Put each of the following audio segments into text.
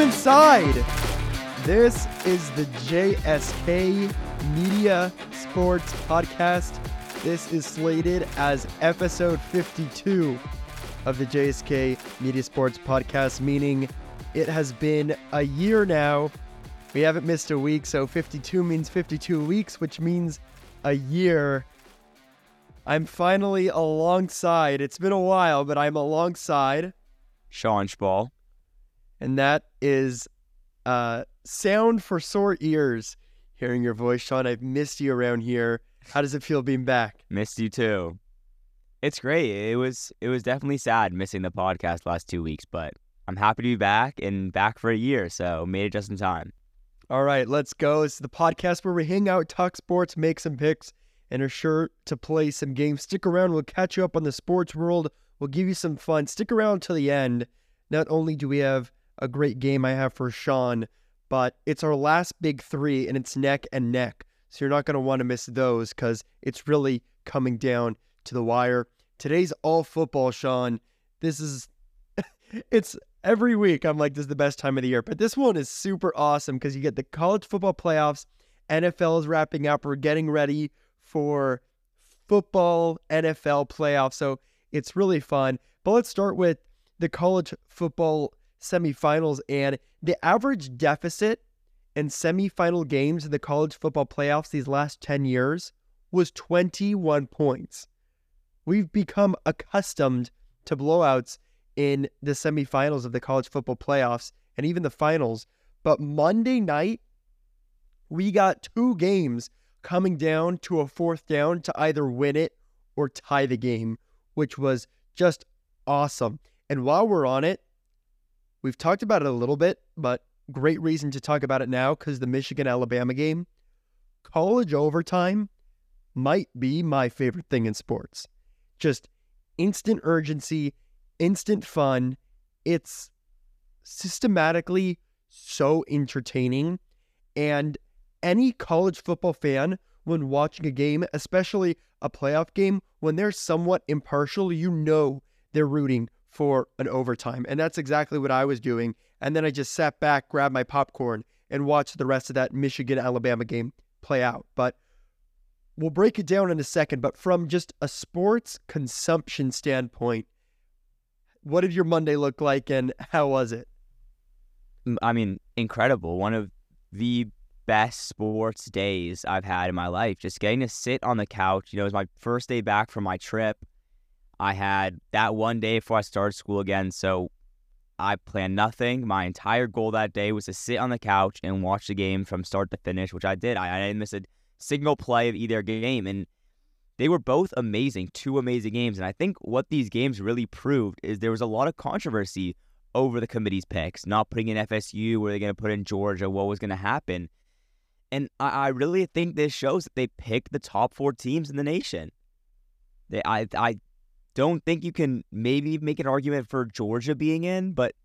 Inside. This is the JSK Media Sports Podcast. This is slated as episode 52 of the JSK Media Sports Podcast, meaning it has been a year now. We haven't missed a week, so 52 means 52 weeks, which means a year. I'm finally alongside. It's been a while, but I'm alongside. Shaun Shpall. And that is uh, sound for sore ears. Hearing your voice, Shaun. I've missed you around here. How does it feel being back? Missed you too. It's great. It was it was definitely sad missing the podcast last two weeks, but I'm happy to be back and back for a year, so made it just in time. All right, let's go. It's the podcast where we hang out, talk sports, make some picks, and are sure to play some games. Stick around. We'll catch you up on the sports world. We'll give you some fun. Stick around till the end. Not only do we have a great game I have for Shaun, but it's our last big three, and it's neck and neck. So you're not going to want to miss those because it's really coming down to the wire. Today's all football, Shaun. This is, it's every week. I'm like, this is the best time of the year. But this one is super awesome because you get the college football playoffs. NFL is wrapping up. We're getting ready for football NFL playoffs. So it's really fun. But let's start with the college football semifinals and the average deficit in semifinal games in the college football playoffs these last 10 years was 21 points. We've become accustomed to blowouts in the semifinals of the college football playoffs and even the finals. But Monday night, we got two games coming down to a fourth down to either win it or tie the game, which was just awesome. And while we're on it, we've talked about it a little bit, but great reason to talk about it now because the Michigan Alabama game, college overtime might be my favorite thing in sports. Just instant urgency, instant fun. It's systematically so entertaining. And any college football fan, when watching a game, especially a playoff game, when they're somewhat impartial, you know they're rooting for an overtime. And that's exactly what I was doing. And then I just sat back, grabbed my popcorn, and watched the rest of that Michigan Alabama game play out. But we'll break it down in a second. But from just a sports consumption standpoint, what did your Monday look like and how was it? I mean, incredible. One of the best sports days I've had in my life. Just getting to sit on the couch. You know, it was my first day back from my trip. I had that one day before I started school again. So I planned nothing. My entire goal that day was to sit on the couch and watch the game from start to finish, which I did. I, I didn't miss a single play of either game. And they were both amazing, two amazing games. And I think what these games really proved is there was a lot of controversy over the committee's picks, not putting in FSU, were they going to put in Georgia, what was going to happen. And I, I really think this shows that they picked the top four teams in the nation. They, I, I don't think you can maybe make an argument for Georgia being in, but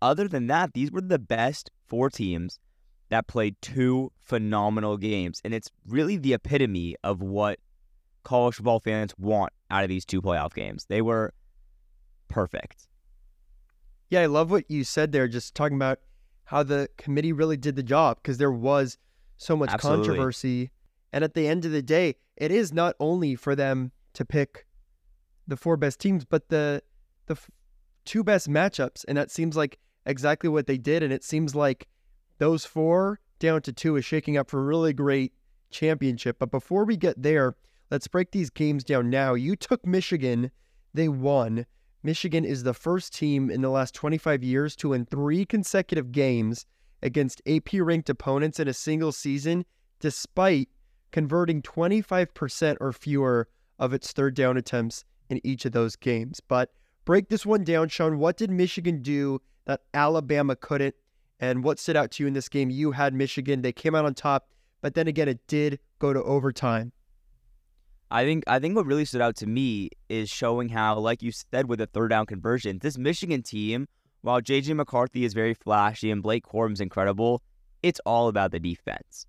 other than that, these were the best four teams that played two phenomenal games. And it's really the epitome of what college football fans want out of these two playoff games. They were perfect. Yeah, I love what you said there, just talking about how the committee really did the job because there was so much Absolutely. controversy. And at the end of the day, it is not only for them to pick the four best teams, but the the f- two best matchups, and that seems like exactly what they did. And it seems like those four down to two is shaking up for a really great championship. But before we get there, let's break these games down now. You took Michigan, they won. Michigan is the first team in the last 25 years to win three consecutive games against AP ranked opponents in a single season, despite converting 25% or fewer of its third down attempts in each of those games. But break this one down, Shaun. What did Michigan do that Alabama couldn't? And what stood out to you in this game? You had Michigan. They came out on top, but then again, it did go to overtime. I think I think what really stood out to me is showing how, like you said, with the third down conversion, this Michigan team, while JJ McCarthy is very flashy and Blake Corum's incredible, it's all about the defense.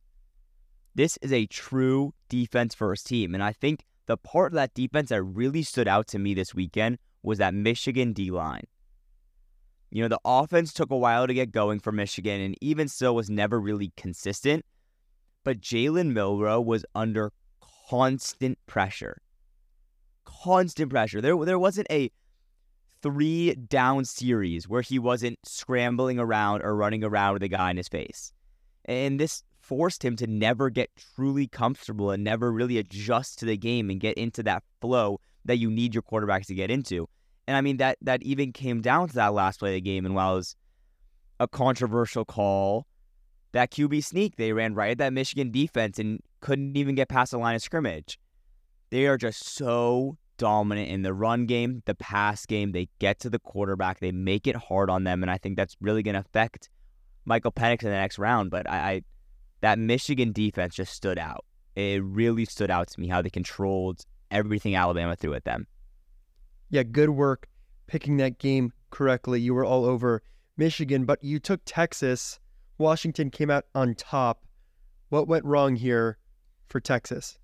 This is a true defense first team, and I think the part of that defense that really stood out to me this weekend was that Michigan D line. You know, the offense took a while to get going for Michigan, and even still was never really consistent. But Jalen Milroe was under constant pressure. Constant pressure. There, there wasn't a three down series where he wasn't scrambling around or running around with a guy in his face. And this forced him to never get truly comfortable and never really adjust to the game and get into that flow that you need your quarterbacks to get into. And I mean that that even came down to that last play of the game and while it was a controversial call, that QB sneak, they ran right at that Michigan defense and couldn't even get past the line of scrimmage. They are just so dominant in the run game, the pass game. They get to the quarterback, they make it hard on them, and I think that's really going to affect Michael Penix in the next round. But I, I, that Michigan defense just stood out. It really stood out to me how they controlled everything Alabama threw at them. Yeah, good work picking that game correctly. You were all over Michigan, but you took Texas. Washington came out on top. What went wrong here for Texas?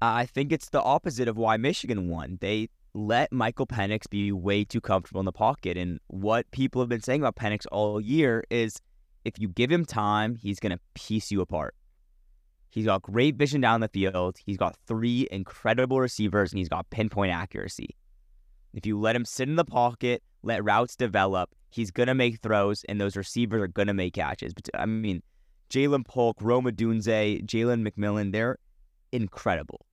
I think it's the opposite of why Michigan won. They let Michael Penix be way too comfortable in the pocket. And what people have been saying about Penix all year is if you give him time, he's going to piece you apart. He's got great vision down the field. He's got three incredible receivers, and he's got pinpoint accuracy. If you let him sit in the pocket, let routes develop, he's going to make throws, and those receivers are going to make catches. But I mean, Ja'Lynn Polk, Rome Odunze, Jalen McMillan, they're incredible.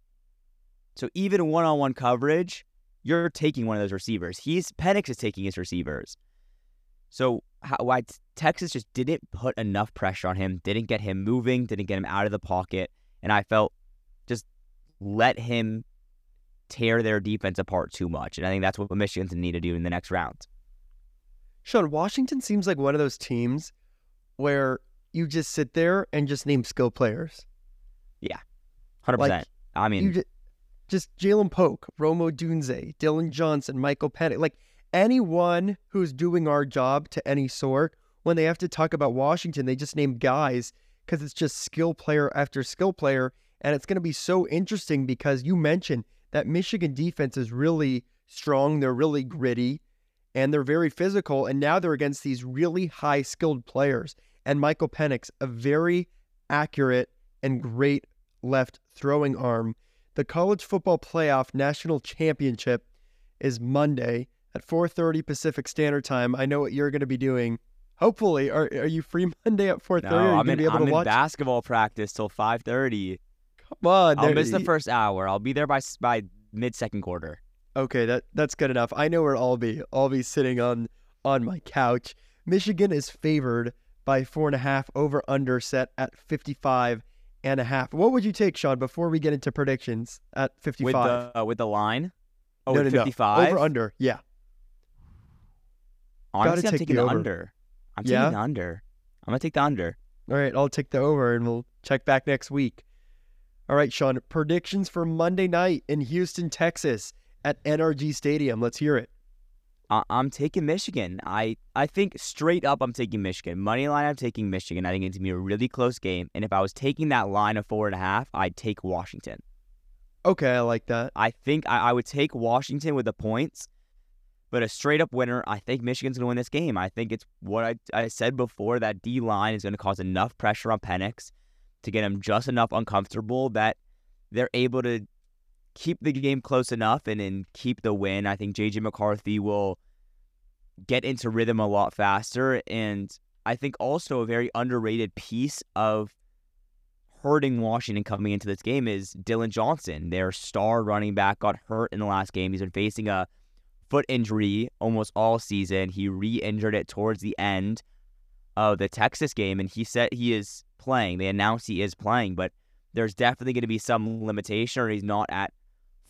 So even one-on-one coverage, you're taking one of those receivers. He's Penix is taking his receivers. So how, why Texas just didn't put enough pressure on him, didn't get him moving, didn't get him out of the pocket, and I felt just let him tear their defense apart too much. And I think that's what Michigan's need to do in the next round. Shaun, Washington seems like one of those teams where you just sit there and just name skill players. Yeah, hundred like, percent. I mean, just, just Ja'Lynn Polk, Rome Odunze, Dillon Johnson, Michael Penix, like anyone who's doing our job to any sort. When they have to talk about Washington, they just name guys because it's just skill player after skill player, and it's going to be so interesting because you mentioned that Michigan defense is really strong. They're really gritty and they're very physical. And now they're against these really high skilled players. And Michael Penix, a very accurate and great left throwing arm. The college football playoff national championship is Monday at 4:30 Pacific Standard Time. I know what you're going to be doing. Hopefully, are are you free Monday at 4:30? No, I'm in, I'm in basketball practice till 5:30. Come on. I'll miss the first hour. I'll be there by by mid second quarter. Okay, that that's good enough. I know where I'll be. I'll be sitting on on my couch. Michigan is favored by four and a half over under set at 55 and a half. What would you take, Shaun, before we get into predictions at 55? With the, uh, with the line? Oh, no, no, 55? No. Over under, yeah. Honestly, I'm taking the, the under. I'm taking yeah? the under. I'm going to take the under. All right, I'll take the over and we'll check back next week. All right, Shaun, predictions for Monday night in Houston, Texas at NRG Stadium. Let's hear it. I'm taking Michigan. I, I think straight up, I'm taking Michigan. Money line, I'm taking Michigan. I think it's going to be a really close game. And if I was taking that line of four and a half, I'd take Washington. Okay, I like that. I think I, I would take Washington with the points, but a straight up winner, I think Michigan's going to win this game. I think it's what I, I said before that D line is going to cause enough pressure on Penix to get them just enough uncomfortable that they're able to keep the game close enough and, and keep the win. I think JJ McCarthy will get into rhythm a lot faster. And I think also a very underrated piece of hurting Washington coming into this game is Dillon Johnson. Their star running back got hurt in the last game. He's been facing a foot injury almost all season. He re injured it towards the end of the Texas game, and he said he is playing. They announced he is playing, but there's definitely going to be some limitation or he's not at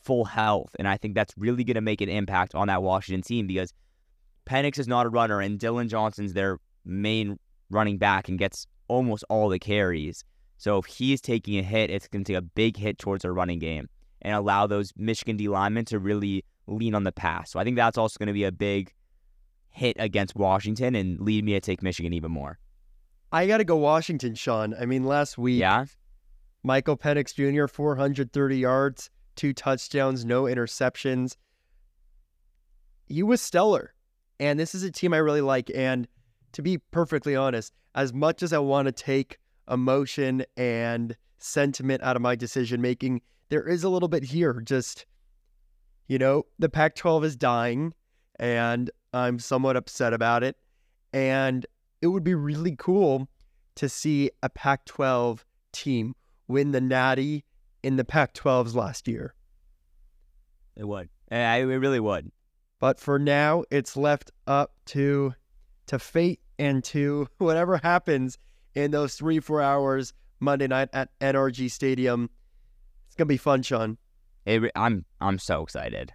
full health. And I think that's really going to make an impact on that Washington team because Penix is not a runner and Dillon Johnson's their main running back and gets almost all the carries. So if he's taking a hit, it's going to take a big hit towards their running game and allow those Michigan D linemen to really lean on the pass. So I think that's also going to be a big hit against Washington and lead me to take Michigan even more. I got to go Washington, Shaun. I mean, last week, yeah. Michael Penix Jr., 430 yards, two touchdowns, no interceptions. He was stellar. And this is a team I really like. And to be perfectly honest, as much as I want to take emotion and sentiment out of my decision making, there is a little bit here. Just, you know, the Pac 12 is dying, and I'm somewhat upset about it. And it would be really cool to see a Pac 12 team win the Natty in the Pac 12s last year. It would. Eh, I, it really would. But for now, it's left up to to fate and to whatever happens in those three four hours Monday night at NRG Stadium. It's gonna be fun, Shaun. It, I'm I'm so excited.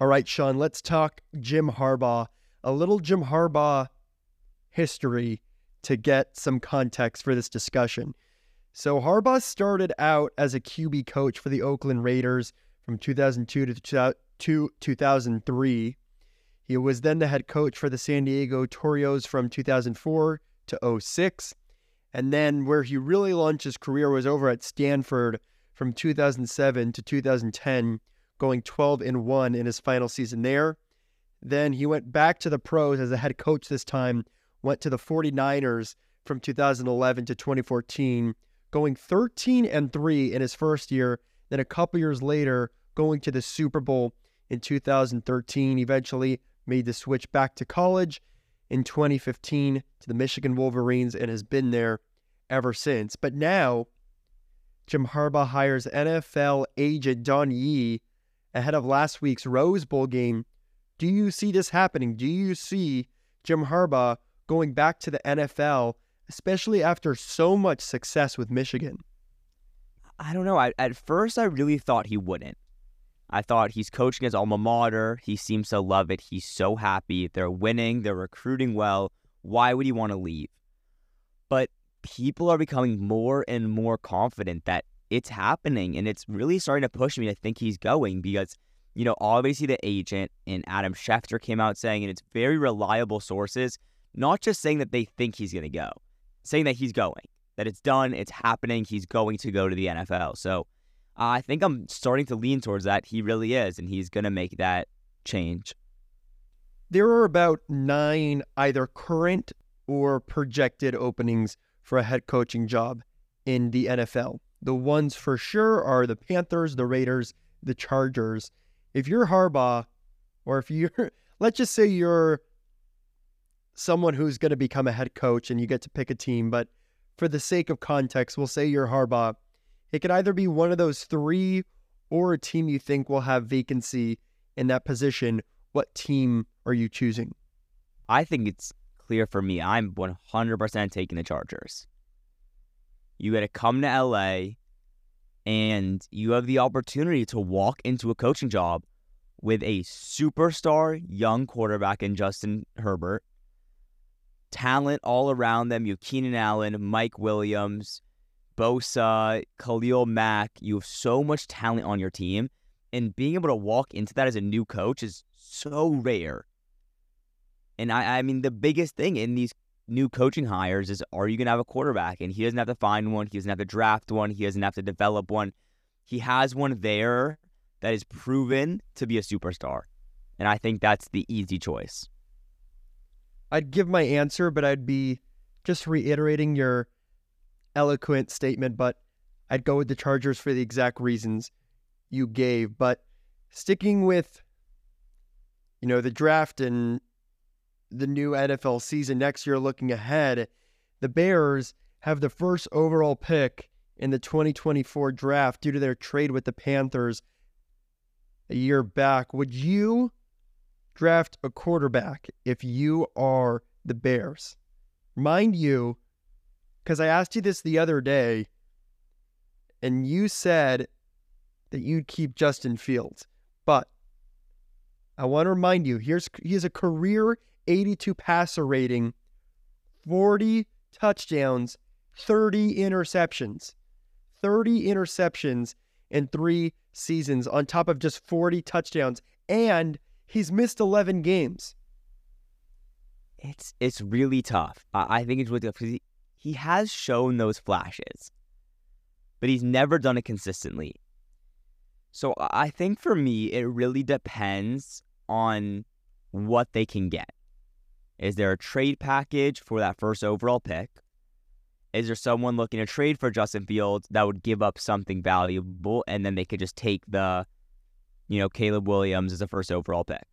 All right, Shaun. Let's talk Jim Harbaugh. A little Jim Harbaugh history to get some context for this discussion. So Harbaugh started out as a QB coach for the Oakland Raiders from 2002 to 2003. He was then the head coach for the San Diego Toreros from 2004 to 06. And then where he really launched his career was over at Stanford from 2007 to 2010, going 12 and 1 in his final season there. Then he went back to the pros as a head coach this time, went to the 49ers from 2011 to 2014, going 13 and 3 in his first year. Then a couple years later, going to the Super Bowl in 2013, eventually made the switch back to college in 2015 to the Michigan Wolverines and has been there ever since. But now, Jim Harbaugh hires NFL agent Don Yee ahead of last week's Rose Bowl game. Do you see this happening? Do you see Jim Harbaugh going back to the NFL, especially after so much success with Michigan? I don't know. I, at first, I really thought he wouldn't. I thought he's coaching his alma mater. He seems to love it. He's so happy. They're winning. They're recruiting well. Why would he want to leave? But people are becoming more and more confident that it's happening. And it's really starting to push me to think he's going because, you know, obviously the agent and Adam Schefter came out saying, and it's very reliable sources, not just saying that they think he's going to go, saying that he's going, that it's done, it's happening, he's going to go to the NFL. So, I think I'm starting to lean towards that. He really is, and he's going to make that change. There are about nine either current or projected openings for a head coaching job in the NFL. The ones for sure are the Panthers, the Raiders, the Chargers. If you're Harbaugh, or if you're, let's just say you're someone who's going to become a head coach and you get to pick a team, but for the sake of context, we'll say you're Harbaugh it could either be one of those three or a team you think will have vacancy in that position. What team are you choosing? I think it's clear for me. I'm 100% taking the Chargers. You got to come to LA and you have the opportunity to walk into a coaching job with a superstar young quarterback in Justin Herbert, talent all around them. You have Keenan Allen, Mike Williams, Bosa, Khalil Mack. You have so much talent on your team. And being able to walk into that as a new coach is so rare. And I, I mean, the biggest thing in these new coaching hires is are you going to have a quarterback? And he doesn't have to find one. He doesn't have to draft one. He doesn't have to develop one. He has one there that is proven to be a superstar. And I think that's the easy choice. I'd give my answer, but I'd be just reiterating your eloquent statement, but I'd go with the Chargers for the exact reasons you gave. But sticking with, you know, the draft and the new NFL season next year, looking ahead, the Bears have the first overall pick in the 2024 draft due to their trade with the Panthers a year back. Would you draft a quarterback if you are the Bears? Mind you, because I asked you this the other day, and you said that you'd keep Justin Fields. But I want to remind you, here's he has a career 82 passer rating, 40 touchdowns, 30 interceptions. 30 interceptions in three seasons on top of just 40 touchdowns. And he's missed 11 games. It's it's really tough. I, think it's really tough because he has shown those flashes, but he's never done it consistently. So I think for me, it really depends on what they can get. Is there a trade package for that first overall pick? Is there someone looking to trade for Justin Fields that would give up something valuable and then they could just take the, you know, Caleb Williams as a first overall pick?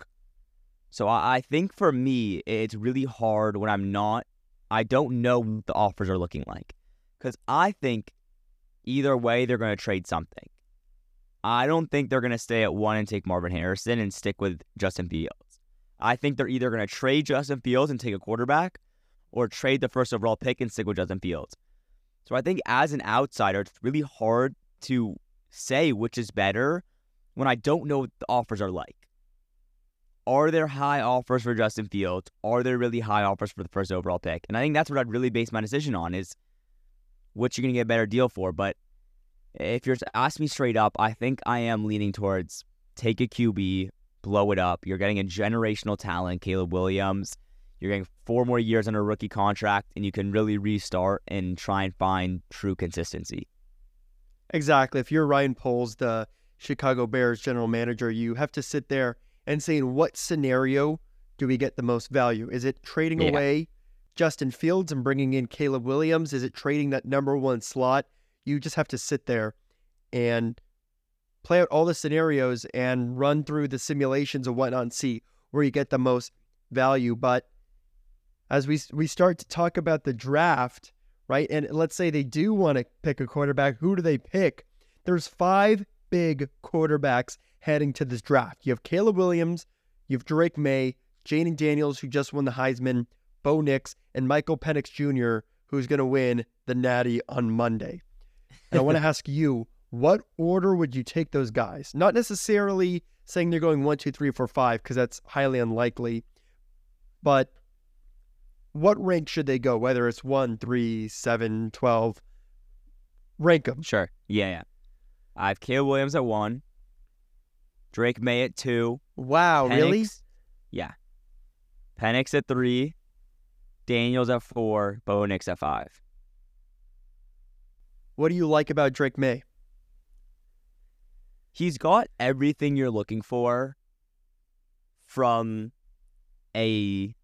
So I, I think for me, it's really hard when I'm not, I don't know what the offers are looking like. Because I think either way, they're going to trade something. I don't think they're going to stay at one and take Marvin Harrison and stick with Justin Fields. I think they're either going to trade Justin Fields and take a quarterback or trade the first overall pick and stick with Justin Fields. So I think as an outsider, it's really hard to say which is better when I don't know what the offers are like. Are there high offers for Justin Fields? Are there really high offers for the first overall pick? And I think that's what I'd really base my decision on is what you're going to get a better deal for. But if you're to ask me straight up, I think I am leaning towards take a QB, blow it up. You're getting a generational talent, Caleb Williams. You're getting four more years on a rookie contract, and you can really restart and try and find true consistency. Exactly. If you're Ryan Poles, the Chicago Bears general manager, you have to sit there and say, in what scenario do we get the most value? Is it trading Yeah. away Justin Fields and bringing in Caleb Williams? Is it trading that number one slot? You just have to sit there and play out all the scenarios and run through the simulations and whatnot and see where you get the most value. But as we we start to talk about the draft, right? And let's say they do want to pick a quarterback, who do they pick? There's five big quarterbacks heading to this draft. You have Caleb Williams, you have Drake Maye, Jayden Daniels, who just won the Heisman, Bo Nix, and Michael Penix Jr., who's going to win the Natty on Monday. And I want to ask you, what order would you take those guys? Not necessarily saying they're going one, two, three, four, five, because that's highly unlikely, but what rank should they go? Whether it's one, three, seven, twelve, rank them. Sure. Yeah, yeah. I have Caleb Williams at one, Drake Maye at two. Wow, really? Yeah. Penix at three, Daniels at four, Bo Nix at five. What do you like about Drake Maye? He's got everything you're looking for from a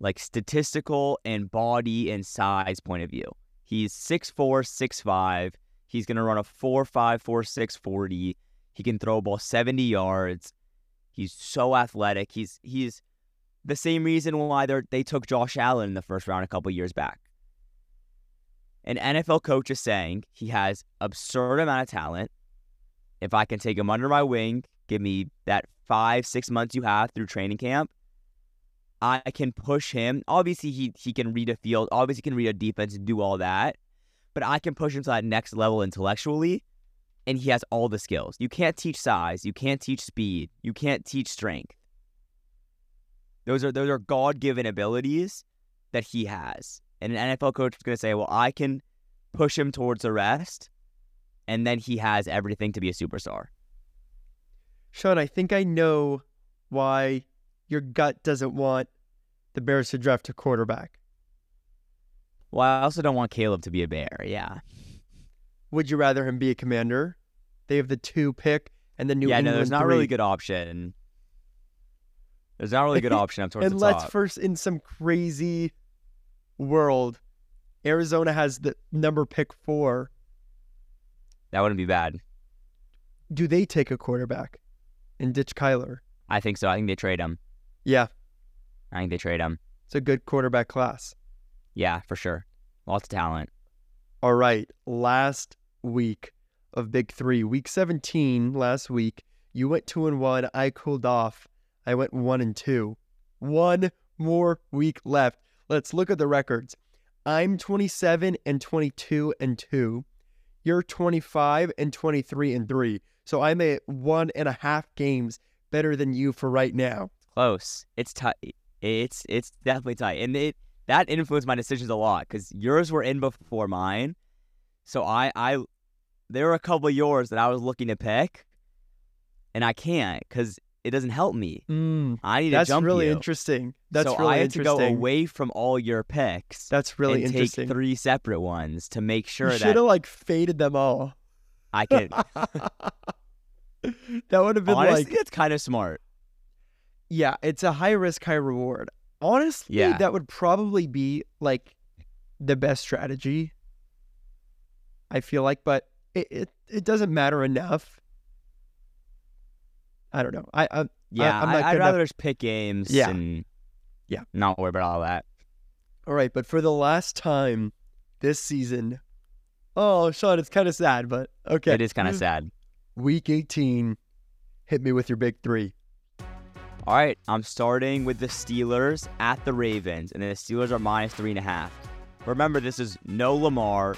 like statistical and body and size point of view. He's 6'4, 6'5. He's gonna run a 4'5, 4'6 40. He can throw a ball 70 yards. He's so athletic. He's he's the same reason why they they took Josh Allen in the first round a couple years back. An NFL coach is saying he has absurd amount of talent. If I can take him under my wing, give me that five, six months you have through training camp, I can push him. Obviously, he he can read a field. Obviously, he can read a defense and do all that. But I can push him to that next level intellectually, and he has all the skills. You can't teach size. You can't teach speed. You can't teach strength. Those are those are God given abilities that he has. And an NFL coach is going to say, "Well, I can push him towards the rest, and then he has everything to be a superstar." Shaun, I think I know why your gut doesn't want the Bears to draft a quarterback. Well, I also don't want Caleb to be a bear. Yeah. Would you rather him be a commander? They have the two pick and the New yeah, England no, there's not three. really good option. There's not really good option up towards and the let's top. first in some crazy world, Arizona has the number pick four. That wouldn't be bad. Do they take a quarterback and ditch Kyler? I think so. I think they trade him. Yeah, I think they trade him. it's a good quarterback class. Yeah, for sure. Lots of talent. All right, last week of Big Three, Week 17 last week, you went two and one. I cooled off. I went one and two. One more week left. Let's look at the records. I'm 27 and 22 and two. You're 25 and 23 and three. So I'm at one and a half games better than you for right now. Close. It's tight. It's it's definitely tight, and it that influenced my decisions a lot because yours were in before mine. So I I there were a couple of yours that I was looking to pick, and I can't because it doesn't help me. Mm. I need to jump That's really you. interesting. That's so really I had to go away from all your picks That's really interesting. take three separate ones to make sure that you should have like faded them all. I can. that would have been honestly, like that's kind of smart. Yeah, it's a high risk, high reward. Honestly, Yeah. that would probably be like the best strategy. I feel like, but it it, it doesn't matter enough. I don't know. I, I Yeah, I'm I, not I'd good rather just pick games Yeah. and Yeah. not worry about all that. all right, but for the last time this season, oh Shaun, it's kind of sad, but okay. It is kind of sad. Week 18, hit me with your big three. All right, I'm starting with the Steelers at the Ravens, and the Steelers are minus three and a half. Remember, this is no Lamar,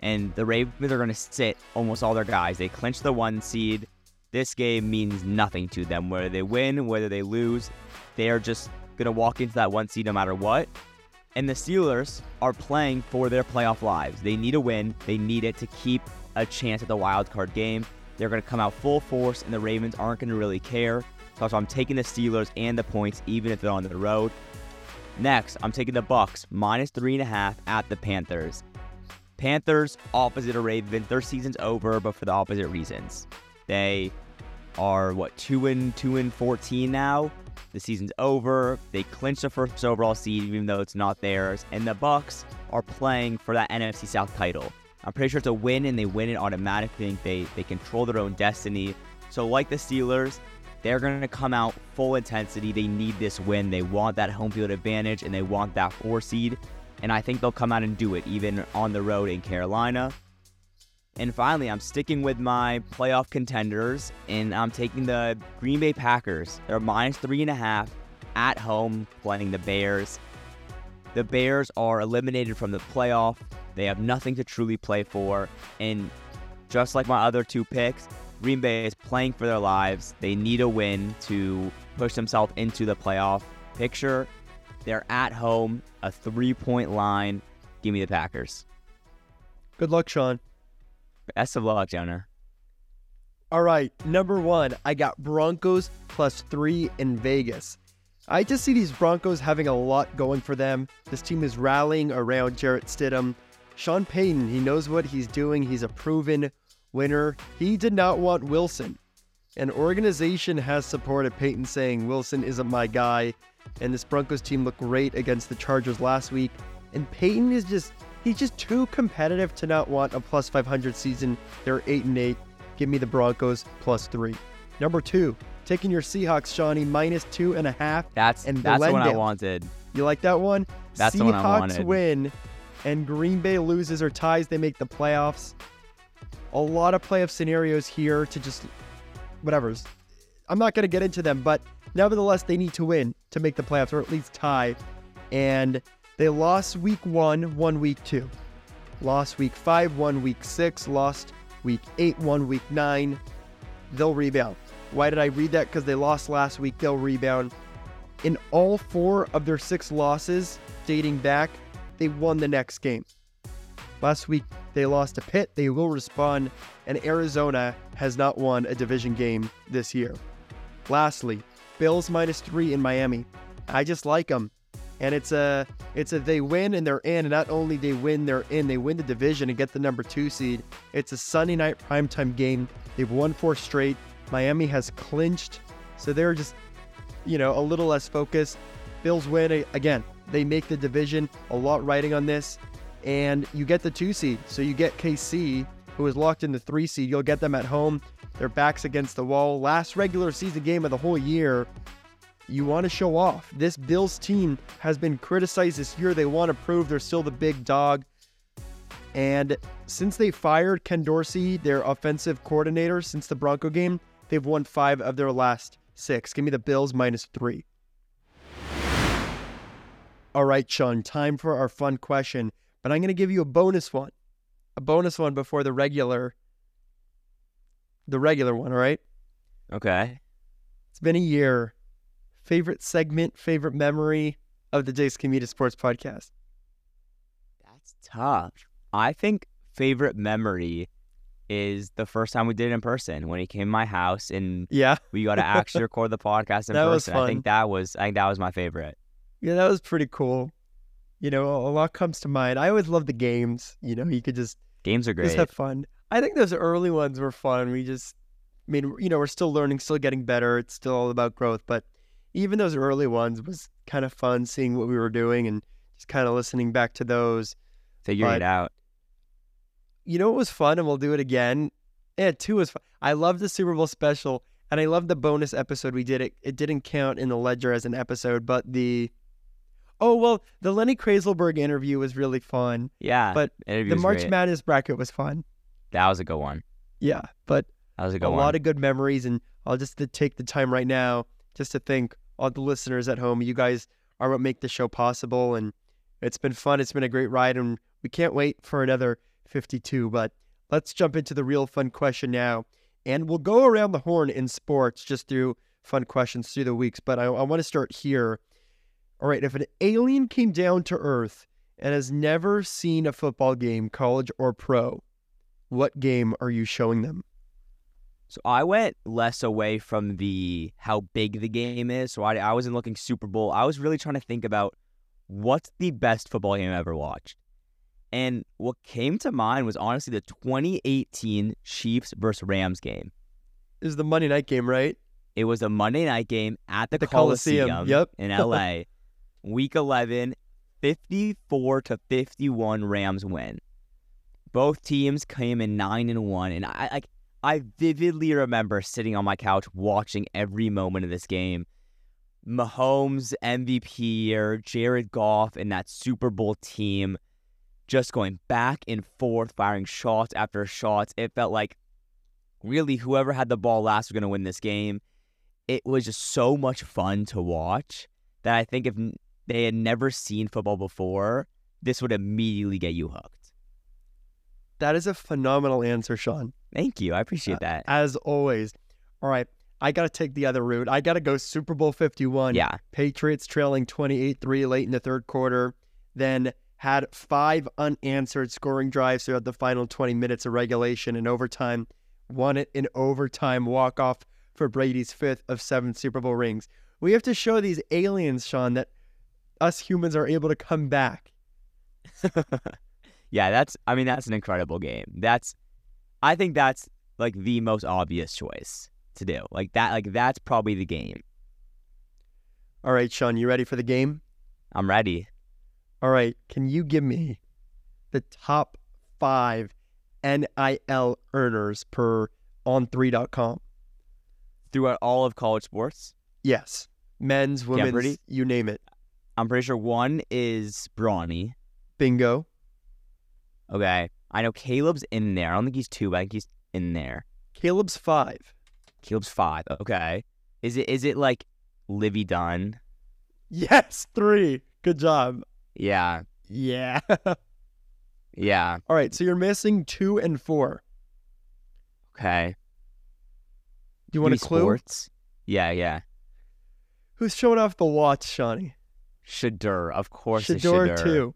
and the Ravens are going to sit almost all their guys. They clinch the one seed. This game means nothing to them. Whether they win, whether they lose, they are just going to walk into that one seed no matter what. And the Steelers are playing for their playoff lives. They need a win. They need it to keep a chance at the wild card game. They're going to come out full force, and the Ravens aren't going to really care. So I'm taking the Steelers and the points, even if they're on the road. Next, I'm taking the Bucks minus three and a half at the Panthers. Panthers opposite of Ravens. Their season's over, but for the opposite reasons. They are what two and two and fourteen now. The season's over. They clinched the first overall seed, even though it's not theirs. And the Bucks are playing for that NFC South title. I'm pretty sure it's a win, and they win it automatically. They they control their own destiny. So like the Steelers, they're going to come out full intensity. They need this win. They want that home field advantage and they want that four seed. And I think they'll come out and do it, even on the road in Carolina. And finally, I'm sticking with my playoff contenders and I'm taking the Green Bay Packers. They're minus three and a half at home playing the Bears. The Bears are eliminated from the playoff. They have nothing to truly play for. And just like my other two picks, Green Bay is playing for their lives. They need a win to push themselves into the playoff picture. They're at home, a three point line. Give me the Packers. Good luck, Shaun. Best of luck, Jonah. All right, number one, I got Broncos plus three in Vegas. I just see these Broncos having a lot going for them. This team is rallying around Jarrett Stidham. Sean Payton, he knows what he's doing. He's a proven winner. He did not want Wilson. An organization has supported Payton saying Wilson isn't my guy. And this Broncos team looked great against the Chargers last week. And Payton is just he's just too competitive to not want a plus 500 season. They're 8 and 8. Give me the Broncos plus 3. Number 2, taking your Seahawks, Shawnee, minus two and a half. That's And that's the one I wanted. You like that one? That's Seahawks the one I wanted. win and Green Bay loses or ties, they make the playoffs. A lot of playoff scenarios here to just whatever. I'm not going to get into them, but nevertheless, they need to win to make the playoffs or at least tie. And they lost week one, one week two. Lost week five, one week six, lost week eight, one week nine. They'll rebound. Why did I read that? Because they lost last week. They'll rebound. In all four of their six losses dating back, they won the next game. Last week, they lost to Pitt. They will respond, and Arizona has not won a division game this year. Lastly, Bills minus three in Miami. I just like them, and it's a it's a they win and they're in. And not only they win, they're in. They win the division and get the number two seed. It's a Sunday night primetime game. They've won four straight. Miami has clinched, so they're just you know a little less focused. Bills win again. They make the division. A lot riding on this, and you get the two seed. So you get KC, who is locked in the three seed. You'll get them at home. Their backs against the wall. Last regular season game of the whole year. You want to show off. This Bills team has been criticized this year. They want to prove they're still the big dog. And since they fired Ken Dorsey, their offensive coordinator, since the Bronco game, they've won five of their last six. Give me the Bills minus three. All right, Shaun, time for our fun question, but I'm going to give you a bonus one. A bonus one before the regular the regular one, all right? Okay. It's been a year. Favorite segment, favorite memory of the JSK Media Sports Podcast. That's tough. I think favorite memory is the first time we did it in person when he came to my house and Yeah. we got to actually record the podcast in That was person. I think that was I think that was my favorite. Yeah, that was pretty cool. You know, a lot comes to mind. I always love the games. You know, you could just Games are great. just have fun. I think those early ones were fun. We just, I mean, you know, we're still learning, still getting better. It's still all about growth. But even those early ones was kind of fun seeing what we were doing and just kind of listening back to those. Figuring it out. You know what was fun, and we'll do it again. Yeah, two was fun. I love the Super Bowl special, and I love the bonus episode we did. It it didn't count in the ledger as an episode, but the oh well, the Lenny Krayzelburg interview was really fun. Yeah. but the March great. Madness bracket was fun. That was a good one. Yeah, but That was a a good one. lot of good memories, and I'll just take the time right now just to thank all the listeners at home. You guys are what make the show possible, and it's been fun. It's been a great ride, and we can't wait for another 52. But let's jump into the real fun question now, and we'll go around the horn in sports just through fun questions through the weeks. But I, I want to start here. All right, if an alien came down to Earth and has never seen a football game, college or pro, what game are you showing them? So I went less away from the how big the game is. So I, I wasn't looking Super Bowl. I was really trying to think about what's the best football game I've ever watched. And what came to mind was honestly the 2018 Chiefs versus Rams game. This is the Monday night game, right? It was a Monday night game at the, The Coliseum, Coliseum, yep. in LA. Week 11, 54 to 51 Rams win. Both teams came in 9 and 1 and I like I vividly remember sitting on my couch watching every moment of this game. Mahomes MVP year, Jared Goff and that Super Bowl team just going back and forth, firing shots after shots. It felt like really whoever had the ball last was going to win this game. It was just so much fun to watch that I think if they had never seen football before, this would immediately get you hooked. That is a phenomenal answer, Shaun. Thank you. I appreciate uh, that. As always. All right. I got to take the other route. I got to go Super Bowl 51. Yeah. Patriots trailing 28 3 late in the third quarter, then had five unanswered scoring drives throughout the final 20 minutes of regulation and overtime. Won it in overtime walk off for Brady's fifth of seven Super Bowl rings. We have to show these aliens, Shaun, that us humans are able to come back. yeah, that's I mean that's an incredible game. That's I think that's like the most obvious choice to do. Like that like that's probably the game. All right, Shaun, you ready for the game? I'm ready. All right, can you give me the top five NIL earners per on3.com? Throughout all of college sports, Yes. Men's, women's, Jeopardy? you name it. I'm pretty sure one is Bronny. Bingo. Okay. I know Caleb's in there. I don't think he's two, but I think he's in there. Caleb's five. Caleb's five. Okay. Is it is it like Livvy Dunne? Yes, three. Good job. Yeah. Yeah. Yeah. All right. so you're missing two and four. Okay. Do you want a clue? Sports? Yeah, yeah. Who's showing off the watch, Shawnee? Shedeur, of course. it's Shedeur, Shedeur.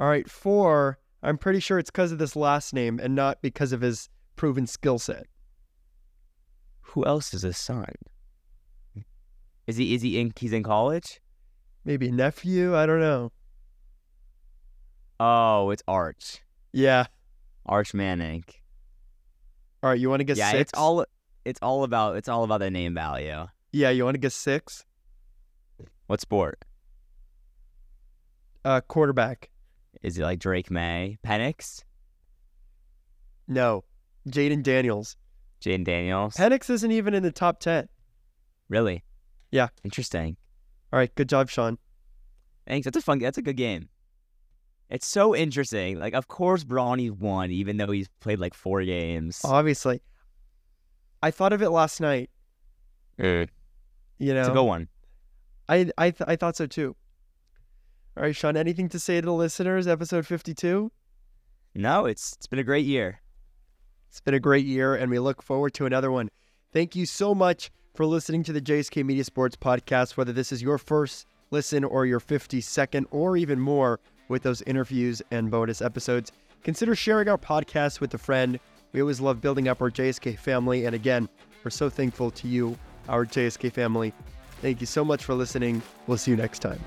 All right, four. I'm pretty sure it's because of this last name and not because of his proven skill set. Who else is his son? Is he is he in he's in college? Maybe nephew? I don't know. Oh, it's Arch. Yeah. Arch Manning. All right, you want to guess yeah, six? it's all it's all about it's all about the name value. Yeah, you want to guess six? What sport? Uh, quarterback. Is it like Drake Maye? Penix? No. Jayden Daniels. Jayden Daniels? Penix isn't even in the top 10. really? Yeah. Interesting. All right, good job, Shaun. Thanks. That's a fun that's a good game. It's so interesting. Like of course Bronny won, even though he's played like four games. Obviously. I thought of it last night, Mm. you know. It's a good one. I I th- I thought so too. All right, Shaun, anything to say to the listeners? Episode 52. No, it's it's been a great year. It's been a great year, and we look forward to another one. Thank you so much for listening to the JSK Media Sports Podcast, whether this is your first listen or your 52nd or even more with those interviews and bonus episodes. Consider sharing our podcast with a friend. We always love building up our JSK family. And again, we're so thankful to you, our JSK family. Thank you so much for listening. We'll see you next time.